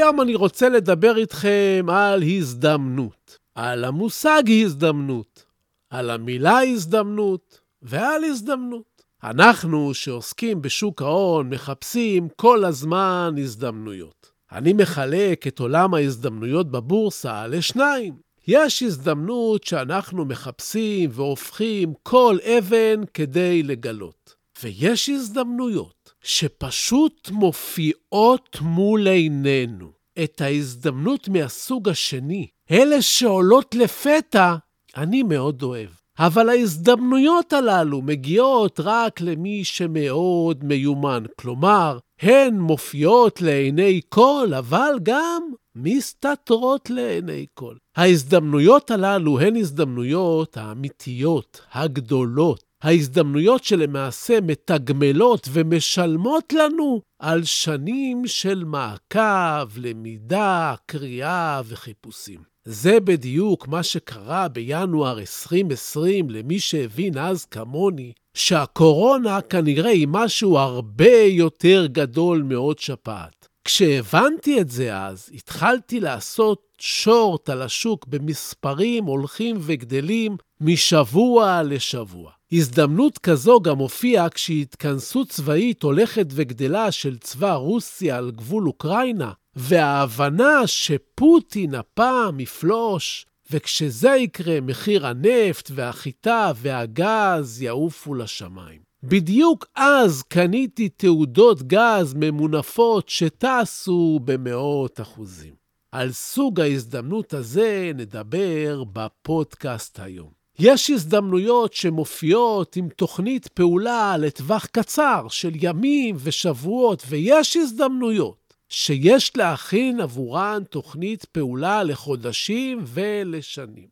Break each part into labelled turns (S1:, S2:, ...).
S1: היום אני רוצה לדבר איתכם על הזדמנות, על המושג הזדמנות, על המילה הזדמנות ועל הזדמנות. אנחנו שעוסקים בשוק ההון מחפשים כל הזמן הזדמנויות. אני מחלק את עולם ההזדמנויות בבורסה לשניים. יש הזדמנות שאנחנו מחפשים והופכים כל אבן כדי לגלות. ויש הזדמנויות שפשוט מופיעות מול עינינו. את ההזדמנות מהסוג השני, אלה שעולות לפתע, אני מאוד אוהב. אבל ההזדמנויות הללו מגיעות רק למי שמאוד מיומן. כלומר, הן מופיעות לעיני כל, אבל גם מסתתרות לעיני כל. ההזדמנויות הללו הן הזדמנויות האמיתיות, הגדולות, ההזדמנויות שלמעשה מתגמלות ומשלמות לנו על שנים של מעקב, למידה, קריאה וחיפושים. זה בדיוק מה שקרה בינואר 2020 למי שהבין אז כמוני, שהקורונה כנראה היא משהו הרבה יותר גדול מעוד שפעת. כשהבנתי את זה אז, התחלתי לעשות שורט על השוק במספרים הולכים וגדלים משבוע לשבוע. הזדמנות כזו גם הופיעה כשהתכנסות צבאית הולכת וגדלה של צבא רוסיה על גבול אוקראינה, וההבנה שפוטין הפעם יפלוש, וכשזה יקרה, מחיר הנפט והחיטה והגז יעופו לשמיים. בדיוק אז קניתי תעודות גז ממונפות שטסו במאות אחוזים. על סוג ההזדמנות הזה נדבר בפודקאסט היום. יש הזדמנויות שמופיעות עם תוכנית פעולה לטווח קצר של ימים ושבועות, ויש הזדמנויות שיש להכין עבורן תוכנית פעולה לחודשים ולשנים.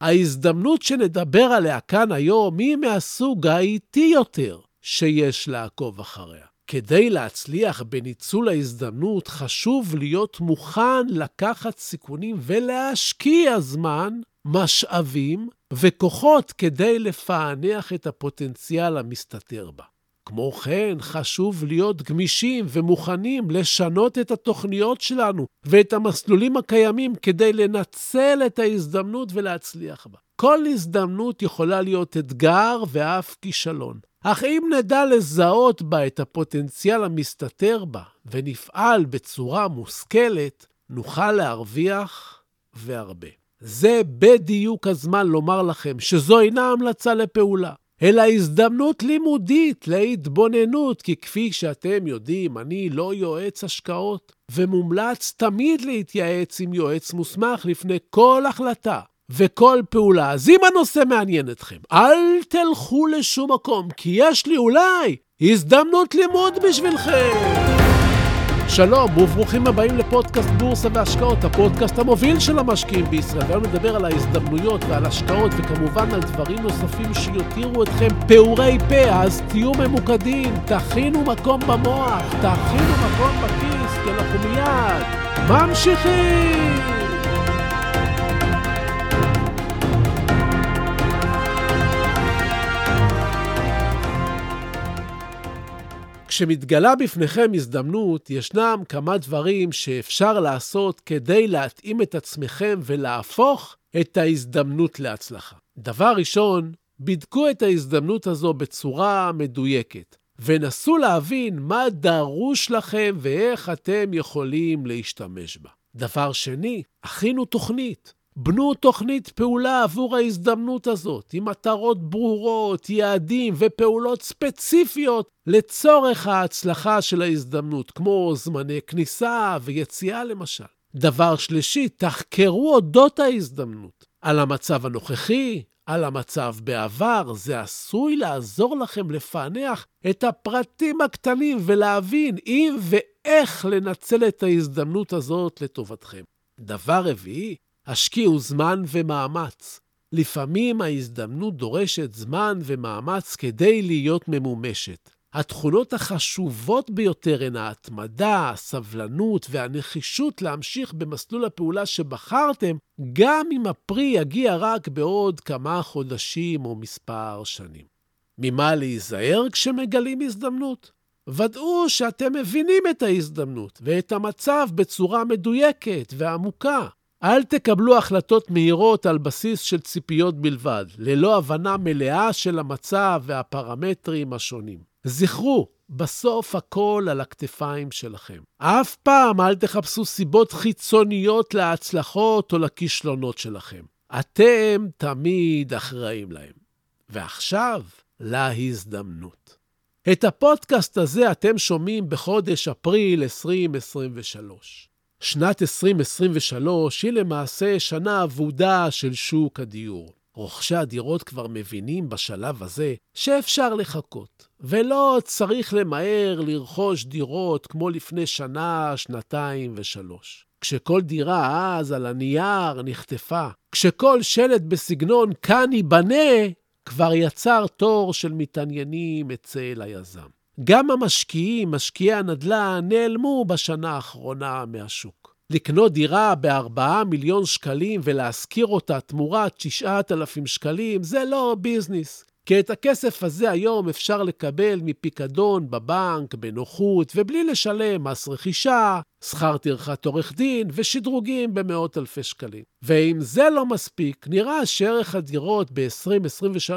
S1: ההזדמנות שנדבר עליה כאן היום היא מהסוג האיטי יותר שיש לעקוב אחריה. כדי להצליח בניצול ההזדמנות, חשוב להיות מוכן לקחת סיכונים ולהשקיע זמן, משאבים וכוחות כדי לפענח את הפוטנציאל המסתתר בה. כמו כן, חשוב להיות גמישים ומוכנים לשנות את התוכניות שלנו ואת המסלולים הקיימים כדי לנצל את ההזדמנות ולהצליח בה. כל הזדמנות יכולה להיות אתגר ואף כישלון. אך אם נדע לזהות בה את הפוטנציאל המסתתר בה ונפעל בצורה מושכלת, נוכל להרוויח והרבה. זה בדיוק הזמן לומר לכם שזו אינה המלצה לפעולה, אלא הזדמנות לימודית להתבוננות, כי כפי שאתם יודעים, אני לא יועץ השקעות, ומומלץ תמיד להתייעץ עם יועץ מוסמך לפני כל החלטה. וכל פעולה. אז אם הנושא מעניין אתכם, אל תלכו לשום מקום, כי יש לי אולי הזדמנות לימוד בשבילכם. שלום וברוכים הבאים לפודקאסט בורסה והשקעות, הפודקאסט המוביל של המשקיעים בישראל. והיום נדבר על ההזדמנויות ועל השקעות וכמובן על דברים נוספים שיותירו אתכם פעורי פה, אז תהיו ממוקדים, תכינו מקום במוח, תכינו מקום בכיס, כי אנחנו מיד ממשיכים! כשמתגלה בפניכם הזדמנות, ישנם כמה דברים שאפשר לעשות כדי להתאים את עצמכם ולהפוך את ההזדמנות להצלחה. דבר ראשון, בדקו את ההזדמנות הזו בצורה מדויקת, ונסו להבין מה דרוש לכם ואיך אתם יכולים להשתמש בה. דבר שני, הכינו תוכנית. בנו תוכנית פעולה עבור ההזדמנות הזאת, עם מטרות ברורות, יעדים ופעולות ספציפיות לצורך ההצלחה של ההזדמנות, כמו זמני כניסה ויציאה למשל. דבר שלישי, תחקרו אודות ההזדמנות, על המצב הנוכחי, על המצב בעבר, זה עשוי לעזור לכם לפענח את הפרטים הקטנים ולהבין אם ואיך לנצל את ההזדמנות הזאת לטובתכם. דבר רביעי, השקיעו זמן ומאמץ. לפעמים ההזדמנות דורשת זמן ומאמץ כדי להיות ממומשת. התכונות החשובות ביותר הן ההתמדה, הסבלנות והנחישות להמשיך במסלול הפעולה שבחרתם, גם אם הפרי יגיע רק בעוד כמה חודשים או מספר שנים. ממה להיזהר כשמגלים הזדמנות? ודאו שאתם מבינים את ההזדמנות ואת המצב בצורה מדויקת ועמוקה. אל תקבלו החלטות מהירות על בסיס של ציפיות בלבד, ללא הבנה מלאה של המצב והפרמטרים השונים. זכרו, בסוף הכל על הכתפיים שלכם. אף פעם אל תחפשו סיבות חיצוניות להצלחות או לכישלונות שלכם. אתם תמיד אחראים להם. ועכשיו, להזדמנות. את הפודקאסט הזה אתם שומעים בחודש אפריל 2023. שנת 2023 היא למעשה שנה אבודה של שוק הדיור. רוכשי הדירות כבר מבינים בשלב הזה שאפשר לחכות, ולא צריך למהר לרכוש דירות כמו לפני שנה, שנתיים ושלוש. כשכל דירה אז על הנייר נחטפה, כשכל שלט בסגנון כאן ייבנה, כבר יצר תור של מתעניינים אצל היזם. גם המשקיעים, משקיעי הנדל"ן, נעלמו בשנה האחרונה מהשוק. לקנות דירה ב-4 מיליון שקלים ולהשכיר אותה תמורת 9,000 שקלים, זה לא ביזנס. כי את הכסף הזה היום אפשר לקבל מפיקדון בבנק בנוחות ובלי לשלם מס רכישה, שכר טרחת עורך דין ושדרוגים במאות אלפי שקלים. ואם זה לא מספיק, נראה שערך הדירות ב-2023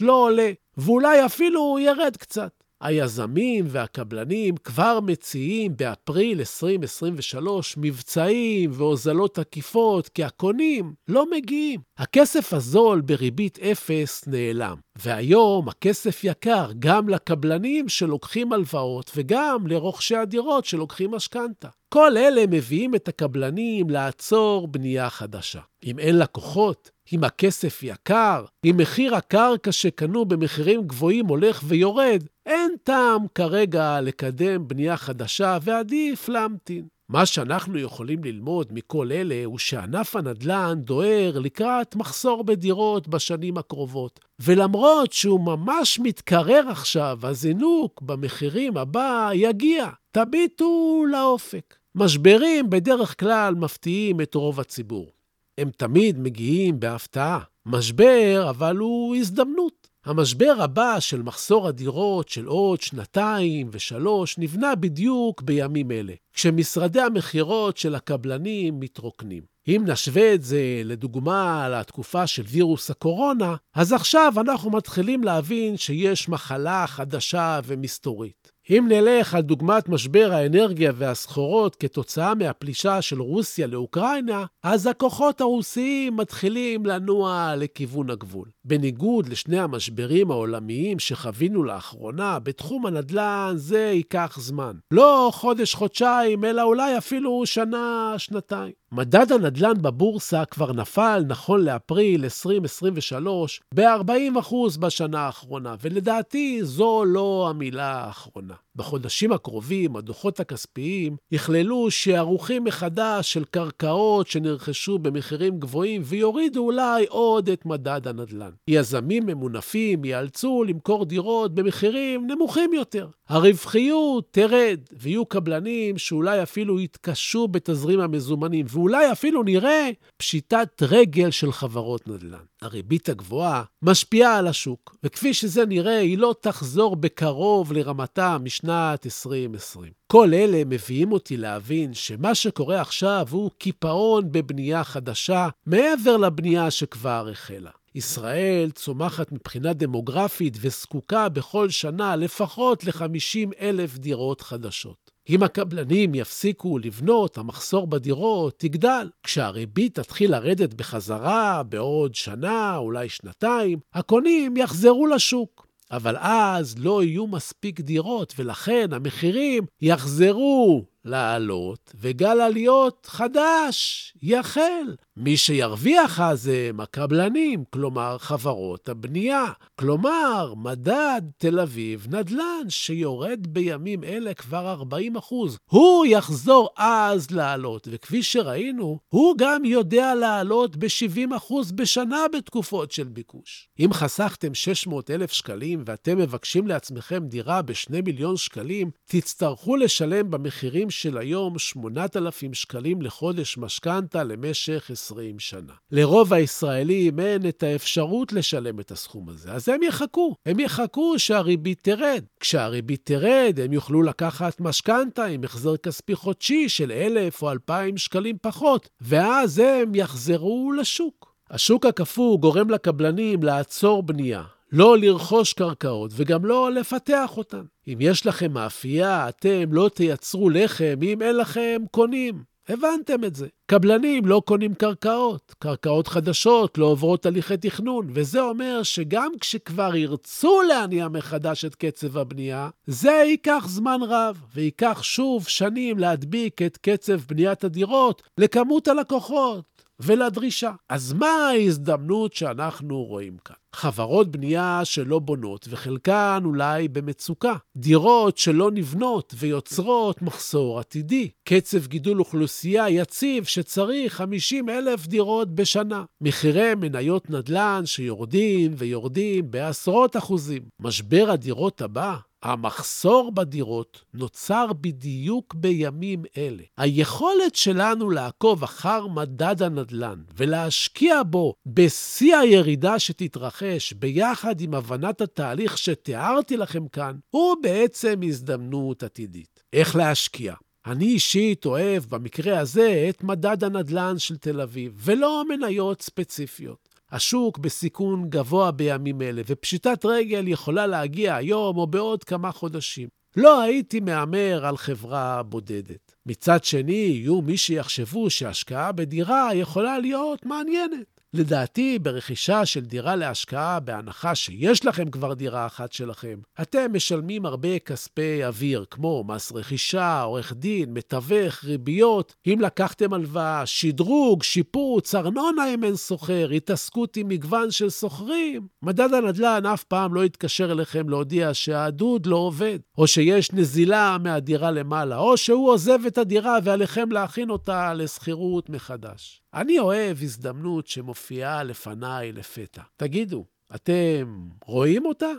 S1: לא עולה, ואולי אפילו ירד קצת. היזמים והקבלנים כבר מציעים באפריל 2023 מבצעים והוזלות עקיפות, כי הקונים לא מגיעים. הכסף הזול בריבית אפס נעלם, והיום הכסף יקר גם לקבלנים שלוקחים הלוואות וגם לרוכשי הדירות שלוקחים משכנתה. כל אלה מביאים את הקבלנים לעצור בנייה חדשה. אם אין לקוחות, אם הכסף יקר, אם מחיר הקרקע שקנו במחירים גבוהים הולך ויורד, אין טעם כרגע לקדם בנייה חדשה ועדיף להמתין. מה שאנחנו יכולים ללמוד מכל אלה הוא שענף הנדל"ן דוהר לקראת מחסור בדירות בשנים הקרובות. ולמרות שהוא ממש מתקרר עכשיו, הזינוק במחירים הבא יגיע. תביטו לאופק. משברים בדרך כלל מפתיעים את רוב הציבור. הם תמיד מגיעים בהפתעה. משבר, אבל הוא הזדמנות. המשבר הבא של מחסור הדירות של עוד שנתיים ושלוש נבנה בדיוק בימים אלה, כשמשרדי המכירות של הקבלנים מתרוקנים. אם נשווה את זה, לדוגמה, לתקופה של וירוס הקורונה, אז עכשיו אנחנו מתחילים להבין שיש מחלה חדשה ומסתורית. אם נלך על דוגמת משבר האנרגיה והסחורות כתוצאה מהפלישה של רוסיה לאוקראינה, אז הכוחות הרוסיים מתחילים לנוע לכיוון הגבול. בניגוד לשני המשברים העולמיים שחווינו לאחרונה, בתחום הנדל"ן זה ייקח זמן. לא חודש-חודשיים, אלא אולי אפילו שנה-שנתיים. מדד הנדל"ן בבורסה כבר נפל, נכון לאפריל 2023, ב-40% בשנה האחרונה, ולדעתי זו לא המילה האחרונה. בחודשים הקרובים הדוחות הכספיים יכללו שערוכים מחדש של קרקעות שנרכשו במחירים גבוהים ויורידו אולי עוד את מדד הנדל"ן. יזמים ממונפים ייאלצו למכור דירות במחירים נמוכים יותר. הרווחיות תרד, ויהיו קבלנים שאולי אפילו יתקשו בתזרים המזומנים, ואולי אפילו נראה פשיטת רגל של חברות נדל"ן. הריבית הגבוהה משפיעה על השוק, וכפי שזה נראה, היא לא תחזור בקרוב לרמתה משנת 2020. כל אלה מביאים אותי להבין שמה שקורה עכשיו הוא קיפאון בבנייה חדשה, מעבר לבנייה שכבר החלה. ישראל צומחת מבחינה דמוגרפית וזקוקה בכל שנה לפחות ל-50 אלף דירות חדשות. אם הקבלנים יפסיקו לבנות, המחסור בדירות יגדל. כשהריבית תתחיל לרדת בחזרה בעוד שנה, אולי שנתיים, הקונים יחזרו לשוק. אבל אז לא יהיו מספיק דירות, ולכן המחירים יחזרו לעלות, וגל עליות חדש יחל. מי שירוויח אז הם הקבלנים, כלומר חברות הבנייה. כלומר, מדד תל אביב נדל"ן, שיורד בימים אלה כבר 40 אחוז. הוא יחזור אז לעלות, וכפי שראינו, הוא גם יודע לעלות ב-70 אחוז בשנה בתקופות של ביקוש. אם חסכתם 600 אלף שקלים ואתם מבקשים לעצמכם דירה ב-2 מיליון שקלים, תצטרכו לשלם במחירים של היום 8,000 שקלים לחודש משכנתה למשך 20 שנה. לרוב הישראלים אין את האפשרות לשלם את הסכום הזה, אז הם יחכו. הם יחכו שהריבית תרד. כשהריבית תרד, הם יוכלו לקחת משכנתה עם החזר כספי חודשי של 1,000 או 2,000 שקלים פחות, ואז הם יחזרו לשוק. השוק הקפוא גורם לקבלנים לעצור בנייה, לא לרכוש קרקעות וגם לא לפתח אותן. אם יש לכם מאפייה, אתם לא תייצרו לחם אם אין לכם קונים. הבנתם את זה. קבלנים לא קונים קרקעות, קרקעות חדשות לא עוברות הליכי תכנון, וזה אומר שגם כשכבר ירצו להניע מחדש את קצב הבנייה, זה ייקח זמן רב, וייקח שוב שנים להדביק את קצב בניית הדירות לכמות הלקוחות. ולדרישה. אז מה ההזדמנות שאנחנו רואים כאן? חברות בנייה שלא בונות, וחלקן אולי במצוקה. דירות שלא נבנות ויוצרות מחסור עתידי. קצב גידול אוכלוסייה יציב שצריך 50 אלף דירות בשנה. מחירי מניות נדל"ן שיורדים ויורדים בעשרות אחוזים. משבר הדירות הבא המחסור בדירות נוצר בדיוק בימים אלה. היכולת שלנו לעקוב אחר מדד הנדל"ן ולהשקיע בו בשיא הירידה שתתרחש ביחד עם הבנת התהליך שתיארתי לכם כאן, הוא בעצם הזדמנות עתידית. איך להשקיע? אני אישית אוהב במקרה הזה את מדד הנדל"ן של תל אביב, ולא מניות ספציפיות. השוק בסיכון גבוה בימים אלה, ופשיטת רגל יכולה להגיע היום או בעוד כמה חודשים. לא הייתי מהמר על חברה בודדת. מצד שני, יהיו מי שיחשבו שהשקעה בדירה יכולה להיות מעניינת. לדעתי, ברכישה של דירה להשקעה, בהנחה שיש לכם כבר דירה אחת שלכם, אתם משלמים הרבה כספי אוויר, כמו מס רכישה, עורך דין, מתווך, ריביות. אם לקחתם הלוואה, שדרוג, שיפוץ, ארנונה אם אין שוכר, התעסקות עם מגוון של שוכרים. מדד הנדל"ן אף פעם לא יתקשר אליכם להודיע שהדוד לא עובד, או שיש נזילה מהדירה למעלה, או שהוא עוזב את הדירה ועליכם להכין אותה לשכירות מחדש. אני אוהב הזדמנות שמופיעה לפניי לפתע. תגידו, אתם רואים אותה?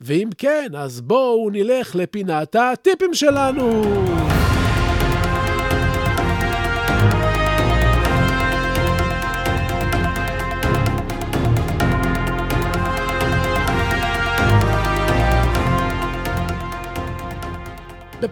S1: ואם כן, אז בואו נלך לפינת הטיפים שלנו.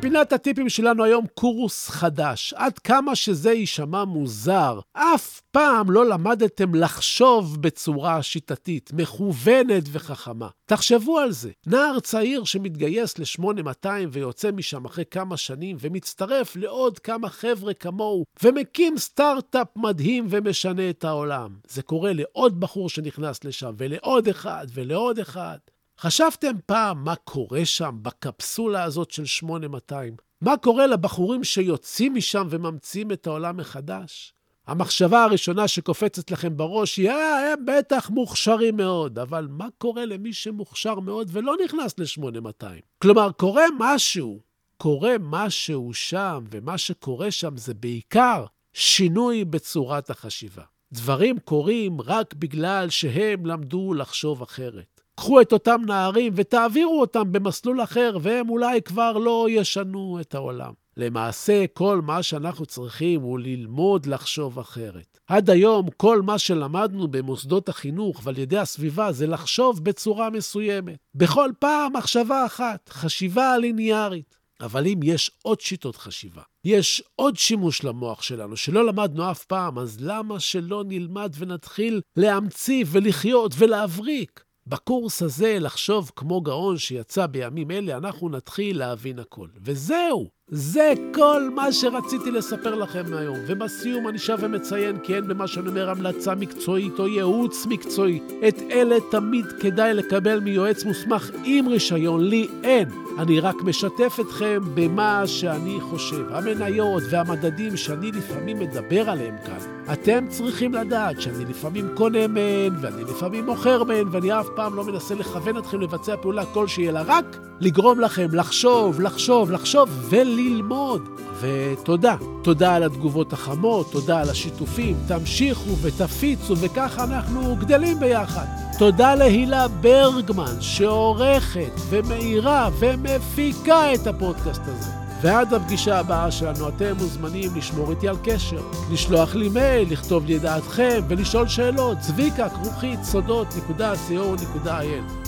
S1: בפינת הטיפים שלנו היום קורס חדש. עד כמה שזה יישמע מוזר, אף פעם לא למדתם לחשוב בצורה שיטתית, מכוונת וחכמה. תחשבו על זה. נער צעיר שמתגייס ל-8200 ויוצא משם אחרי כמה שנים ומצטרף לעוד כמה חבר'ה כמוהו ומקים סטארט-אפ מדהים ומשנה את העולם. זה קורה לעוד בחור שנכנס לשם ולעוד אחד ולעוד אחד. חשבתם פעם מה קורה שם בקפסולה הזאת של 8200? מה קורה לבחורים שיוצאים משם וממציאים את העולם מחדש? המחשבה הראשונה שקופצת לכם בראש היא, אה, הם בטח מוכשרים מאוד, אבל מה קורה למי שמוכשר מאוד ולא נכנס ל-8200? כלומר, קורה משהו, קורה משהו שם, ומה שקורה שם זה בעיקר שינוי בצורת החשיבה. דברים קורים רק בגלל שהם למדו לחשוב אחרת. קחו את אותם נערים ותעבירו אותם במסלול אחר, והם אולי כבר לא ישנו את העולם. למעשה, כל מה שאנחנו צריכים הוא ללמוד לחשוב אחרת. עד היום, כל מה שלמדנו במוסדות החינוך ועל ידי הסביבה זה לחשוב בצורה מסוימת. בכל פעם מחשבה אחת, חשיבה ליניארית. אבל אם יש עוד שיטות חשיבה, יש עוד שימוש למוח שלנו שלא למדנו אף פעם, אז למה שלא נלמד ונתחיל להמציא ולחיות ולהבריק? בקורס הזה, לחשוב כמו גאון שיצא בימים אלה, אנחנו נתחיל להבין הכל. וזהו, זה כל מה שרציתי לספר לכם היום. ובסיום אני שב ומציין כי אין במה שאני אומר המלצה מקצועית או ייעוץ מקצועי. את אלה תמיד כדאי לקבל מיועץ מוסמך עם רישיון, לי אין. אני רק משתף אתכם במה שאני חושב. המניות והמדדים שאני לפעמים מדבר עליהם כאן. אתם צריכים לדעת שאני לפעמים קונה מהן, ואני לפעמים מוכר מהן, ואני אף פעם לא מנסה לכוון אתכם לבצע פעולה כלשהי, אלא רק לגרום לכם לחשוב, לחשוב, לחשוב וללמוד. ותודה. תודה על התגובות החמות, תודה על השיתופים. תמשיכו ותפיצו, וככה אנחנו גדלים ביחד. תודה להילה ברגמן, שעורכת ומאירה ומפיקה את הפודקאסט הזה. ועד הפגישה הבאה שלנו אתם מוזמנים לשמור איתי על קשר, לשלוח לי מייל, לכתוב לי את דעתכם ולשאול שאלות, צביקה, כרוכית, סודות.co.il.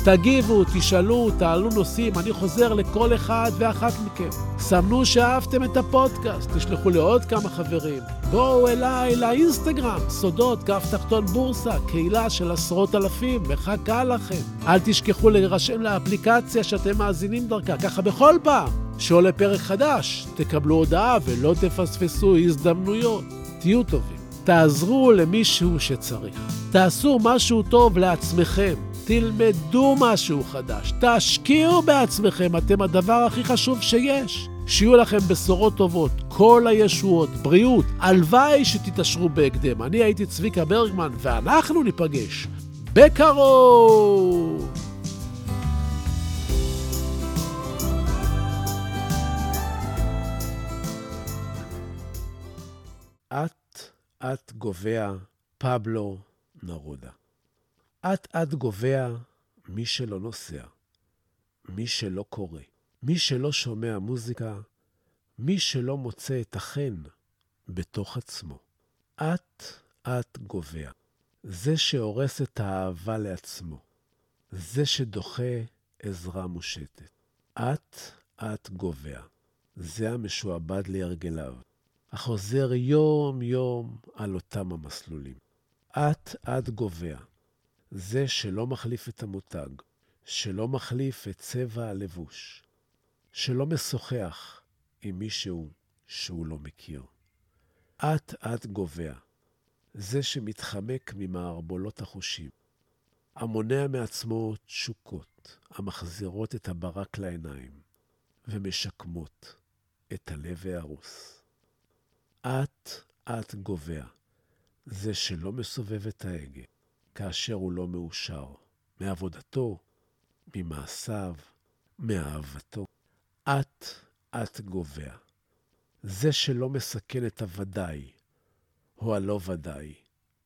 S1: תגיבו, תשאלו, תעלו נושאים, אני חוזר לכל אחד ואחת מכם. סמנו שאהבתם את הפודקאסט, תשלחו לעוד כמה חברים. בואו אליי לאינסטגרם, סודות, כף תחתון בורסה, קהילה של עשרות אלפים, מחכה לכם. אל תשכחו להירשם לאפליקציה שאתם מאזינים דרכה, ככה בכל פעם. שעולה פרק חדש, תקבלו הודעה ולא תפספסו הזדמנויות. תהיו טובים. תעזרו למישהו שצריך. תעשו משהו טוב לעצמכם. תלמדו משהו חדש. תשקיעו בעצמכם, אתם הדבר הכי חשוב שיש. שיהיו לכם בשורות טובות, כל הישועות, בריאות. הלוואי שתתעשרו בהקדם. אני הייתי צביקה ברגמן, ואנחנו ניפגש בקרוב! אט-אט גובע פבלו נרודה. אט-אט גובע מי שלא נוסע, מי שלא קורא, מי שלא שומע מוזיקה, מי שלא מוצא את החן בתוך עצמו. אט-אט גובע. זה שהורס את האהבה לעצמו. זה שדוחה עזרה מושטת. אט-אט גובע. זה המשועבד להרגליו. החוזר יום-יום על אותם המסלולים. אט-אט גובע. זה שלא מחליף את המותג, שלא מחליף את צבע הלבוש, שלא משוחח עם מישהו שהוא לא מכיר. אט-אט גובע. זה שמתחמק ממערבולות החושים, המונע מעצמו תשוקות המחזירות את הברק לעיניים ומשקמות את הלב ההרוס. אט-אט גובע. זה שלא מסובב את ההגה, כאשר הוא לא מאושר, מעבודתו, ממעשיו, מאהבתו. אט-אט גובע. זה שלא מסכן את הוודאי, או הלא ודאי,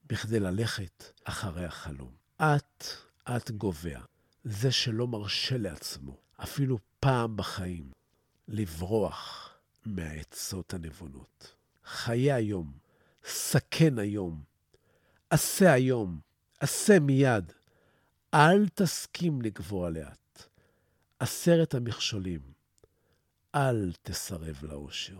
S1: בכדי ללכת אחרי החלום. אט-אט גובע. זה שלא מרשה לעצמו, אפילו פעם בחיים, לברוח מהעצות הנבונות. חיה היום, סכן היום, עשה היום, עשה מיד. אל תסכים לגבוה לאט. עשרת המכשולים, אל תסרב לאושר.